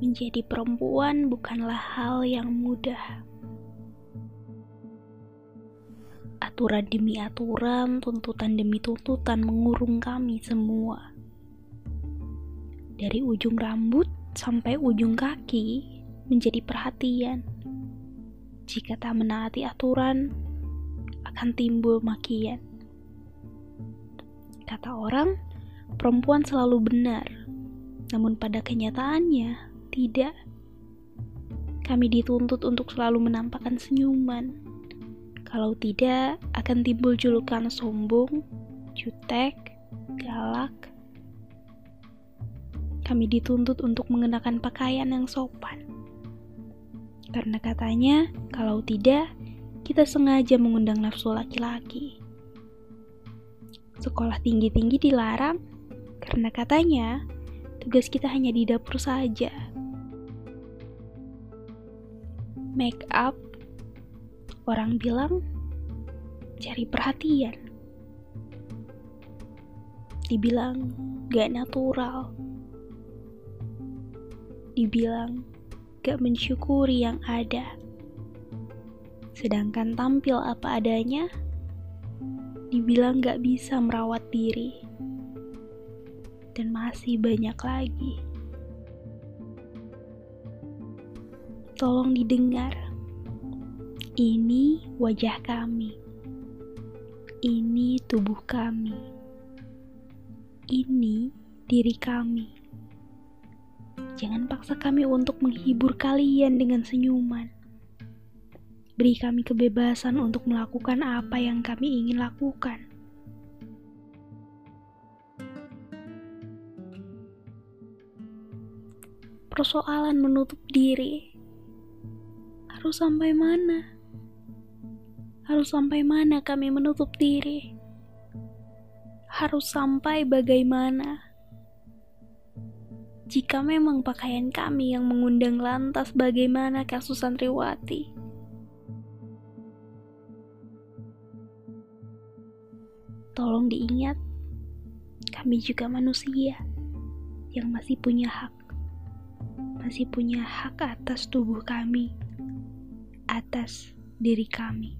Menjadi perempuan bukanlah hal yang mudah. Aturan demi aturan, tuntutan demi tuntutan mengurung kami semua. Dari ujung rambut sampai ujung kaki menjadi perhatian. Jika tak menaati aturan, akan timbul makian. Kata orang, perempuan selalu benar, namun pada kenyataannya tidak. Kami dituntut untuk selalu menampakkan senyuman. Kalau tidak, akan timbul julukan sombong, jutek, galak. Kami dituntut untuk mengenakan pakaian yang sopan. Karena katanya, kalau tidak, kita sengaja mengundang nafsu laki-laki. Sekolah tinggi-tinggi dilarang karena katanya tugas kita hanya di dapur saja make up, orang bilang cari perhatian. Dibilang gak natural. Dibilang gak mensyukuri yang ada. Sedangkan tampil apa adanya, dibilang gak bisa merawat diri. Dan masih banyak lagi. Tolong didengar. Ini wajah kami. Ini tubuh kami. Ini diri kami. Jangan paksa kami untuk menghibur kalian dengan senyuman. Beri kami kebebasan untuk melakukan apa yang kami ingin lakukan. Persoalan menutup diri harus sampai mana? Harus sampai mana kami menutup diri? Harus sampai bagaimana? Jika memang pakaian kami yang mengundang lantas bagaimana kasus santriwati? Tolong diingat, kami juga manusia yang masih punya hak, masih punya hak atas tubuh kami atas diri kami.